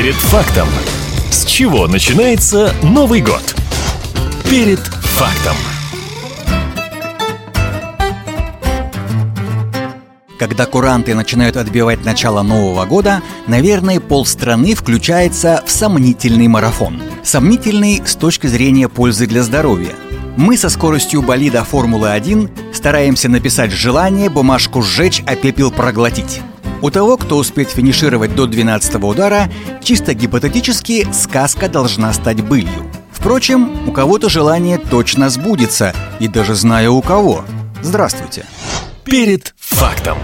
Перед фактом. С чего начинается Новый год? Перед фактом. Когда куранты начинают отбивать начало Нового года, наверное, полстраны включается в сомнительный марафон. Сомнительный с точки зрения пользы для здоровья. Мы со скоростью болида Формулы-1 стараемся написать желание, бумажку сжечь, а пепел проглотить. У того, кто успеет финишировать до 12 удара, чисто гипотетически сказка должна стать былью. Впрочем, у кого-то желание точно сбудется, и даже знаю у кого. Здравствуйте. Перед фактом.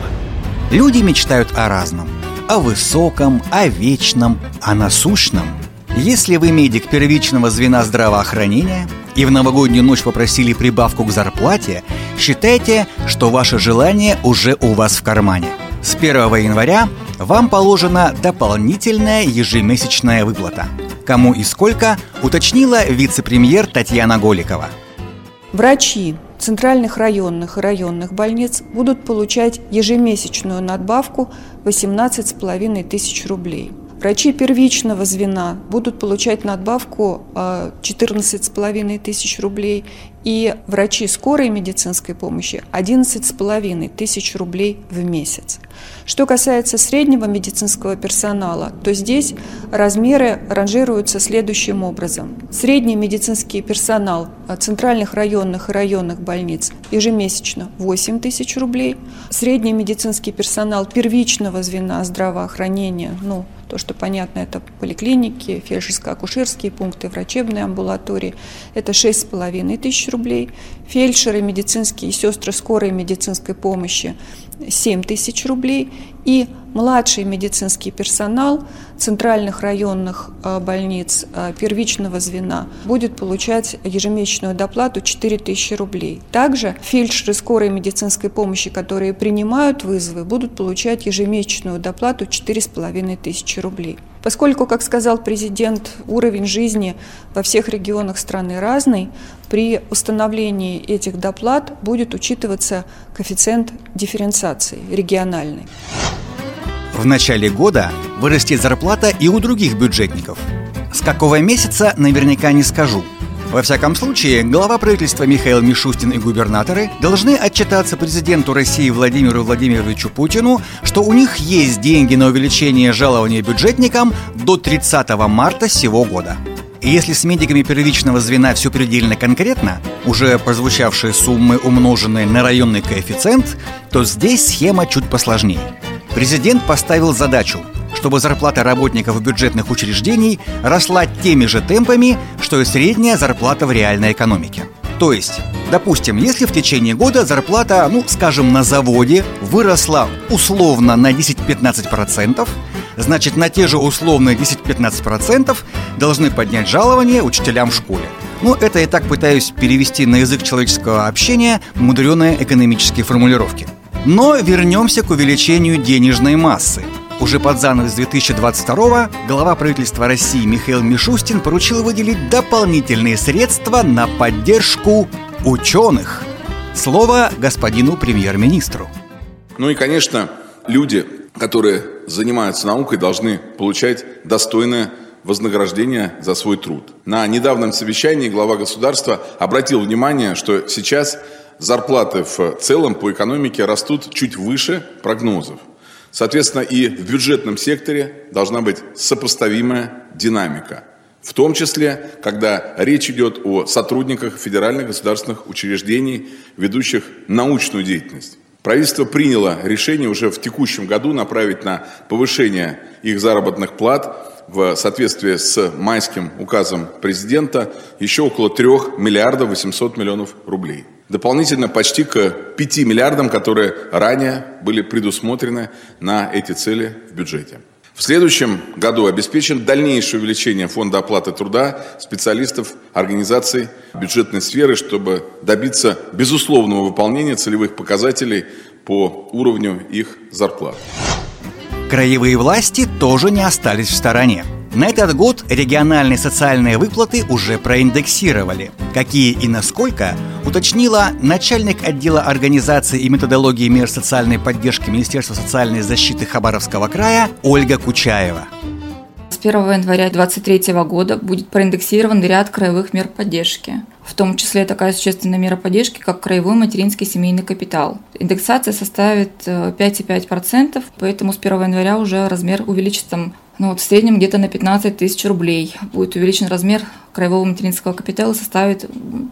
Люди мечтают о разном. О высоком, о вечном, о насущном. Если вы медик первичного звена здравоохранения и в новогоднюю ночь попросили прибавку к зарплате, считайте, что ваше желание уже у вас в кармане. С 1 января вам положена дополнительная ежемесячная выплата. Кому и сколько, уточнила вице-премьер Татьяна Голикова. Врачи центральных районных и районных больниц будут получать ежемесячную надбавку 18,5 тысяч рублей – Врачи первичного звена будут получать надбавку 14,5 а, тысяч рублей и врачи скорой медицинской помощи 11,5 тысяч рублей в месяц. Что касается среднего медицинского персонала, то здесь размеры ранжируются следующим образом. Средний медицинский персонал центральных районных и районных больниц ежемесячно 8 тысяч рублей. Средний медицинский персонал первичного звена здравоохранения, ну, то, что понятно, это поликлиники, фельдшерско-акушерские пункты, врачебные амбулатории. Это 6,5 тысяч рублей. Фельдшеры, медицинские сестры скорой медицинской помощи 7 тысяч рублей. И младший медицинский персонал центральных районных э, больниц э, первичного звена будет получать ежемесячную доплату 4 тысячи рублей. Также фельдшеры скорой медицинской помощи, которые принимают вызовы, будут получать ежемесячную доплату 4,5 тысячи рублей. Поскольку, как сказал президент, уровень жизни во всех регионах страны разный, при установлении этих доплат будет учитываться коэффициент дифференциации региональный. В начале года вырастет зарплата и у других бюджетников. С какого месяца, наверняка не скажу. Во всяком случае, глава правительства Михаил Мишустин и губернаторы должны отчитаться президенту России Владимиру Владимировичу Путину, что у них есть деньги на увеличение жалования бюджетникам до 30 марта сего года. И если с медиками первичного звена все предельно конкретно, уже прозвучавшие суммы умноженные на районный коэффициент, то здесь схема чуть посложнее. Президент поставил задачу, чтобы зарплата работников бюджетных учреждений росла теми же темпами, что и средняя зарплата в реальной экономике. То есть, допустим, если в течение года зарплата, ну, скажем, на заводе выросла условно на 10-15%, значит, на те же условные 10-15% должны поднять жалование учителям в школе. Ну, это я так пытаюсь перевести на язык человеческого общения мудреные экономические формулировки. Но вернемся к увеличению денежной массы. Уже под занавес 2022 глава правительства России Михаил Мишустин поручил выделить дополнительные средства на поддержку ученых. Слово господину премьер-министру. Ну и, конечно, люди, которые занимаются наукой, должны получать достойное вознаграждение за свой труд. На недавнем совещании глава государства обратил внимание, что сейчас зарплаты в целом по экономике растут чуть выше прогнозов. Соответственно, и в бюджетном секторе должна быть сопоставимая динамика. В том числе, когда речь идет о сотрудниках федеральных государственных учреждений, ведущих научную деятельность. Правительство приняло решение уже в текущем году направить на повышение их заработных плат в соответствии с майским указом президента еще около 3 миллиардов 800 миллионов рублей. Дополнительно почти к 5 миллиардам, которые ранее были предусмотрены на эти цели в бюджете. В следующем году обеспечен дальнейшее увеличение фонда оплаты труда специалистов организаций бюджетной сферы, чтобы добиться безусловного выполнения целевых показателей по уровню их зарплат. Краевые власти тоже не остались в стороне. На этот год региональные социальные выплаты уже проиндексировали. Какие и насколько, уточнила начальник отдела организации и методологии мер социальной поддержки Министерства социальной защиты Хабаровского края Ольга Кучаева С 1 января 2023 года будет проиндексирован ряд краевых мер поддержки. В том числе такая существенная мера поддержки, как краевой материнский семейный капитал. Индексация составит 5,5%, э, поэтому с 1 января уже размер увеличится ну, вот в среднем где-то на 15 тысяч рублей. Будет увеличен размер краевого материнского капитала, составит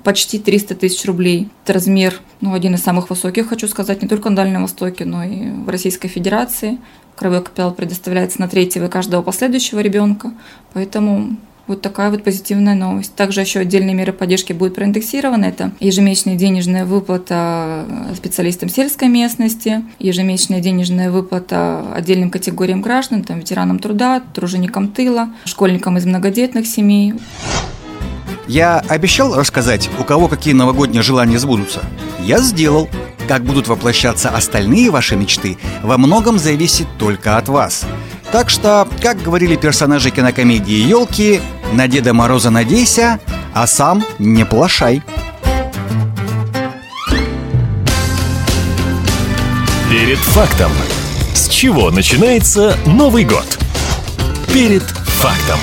почти 300 тысяч рублей. Это размер, ну, один из самых высоких, хочу сказать, не только на Дальнем Востоке, но и в Российской Федерации. Краевой капитал предоставляется на третьего и каждого последующего ребенка, поэтому вот такая вот позитивная новость. Также еще отдельные меры поддержки будут проиндексированы. Это ежемесячная денежная выплата специалистам сельской местности, ежемесячная денежная выплата отдельным категориям граждан, там, ветеранам труда, труженикам тыла, школьникам из многодетных семей. Я обещал рассказать, у кого какие новогодние желания сбудутся. Я сделал. Как будут воплощаться остальные ваши мечты, во многом зависит только от вас. Так что, как говорили персонажи кинокомедии «Елки», на Деда Мороза надейся, а сам не плашай. Перед фактом. С чего начинается Новый год? Перед фактом.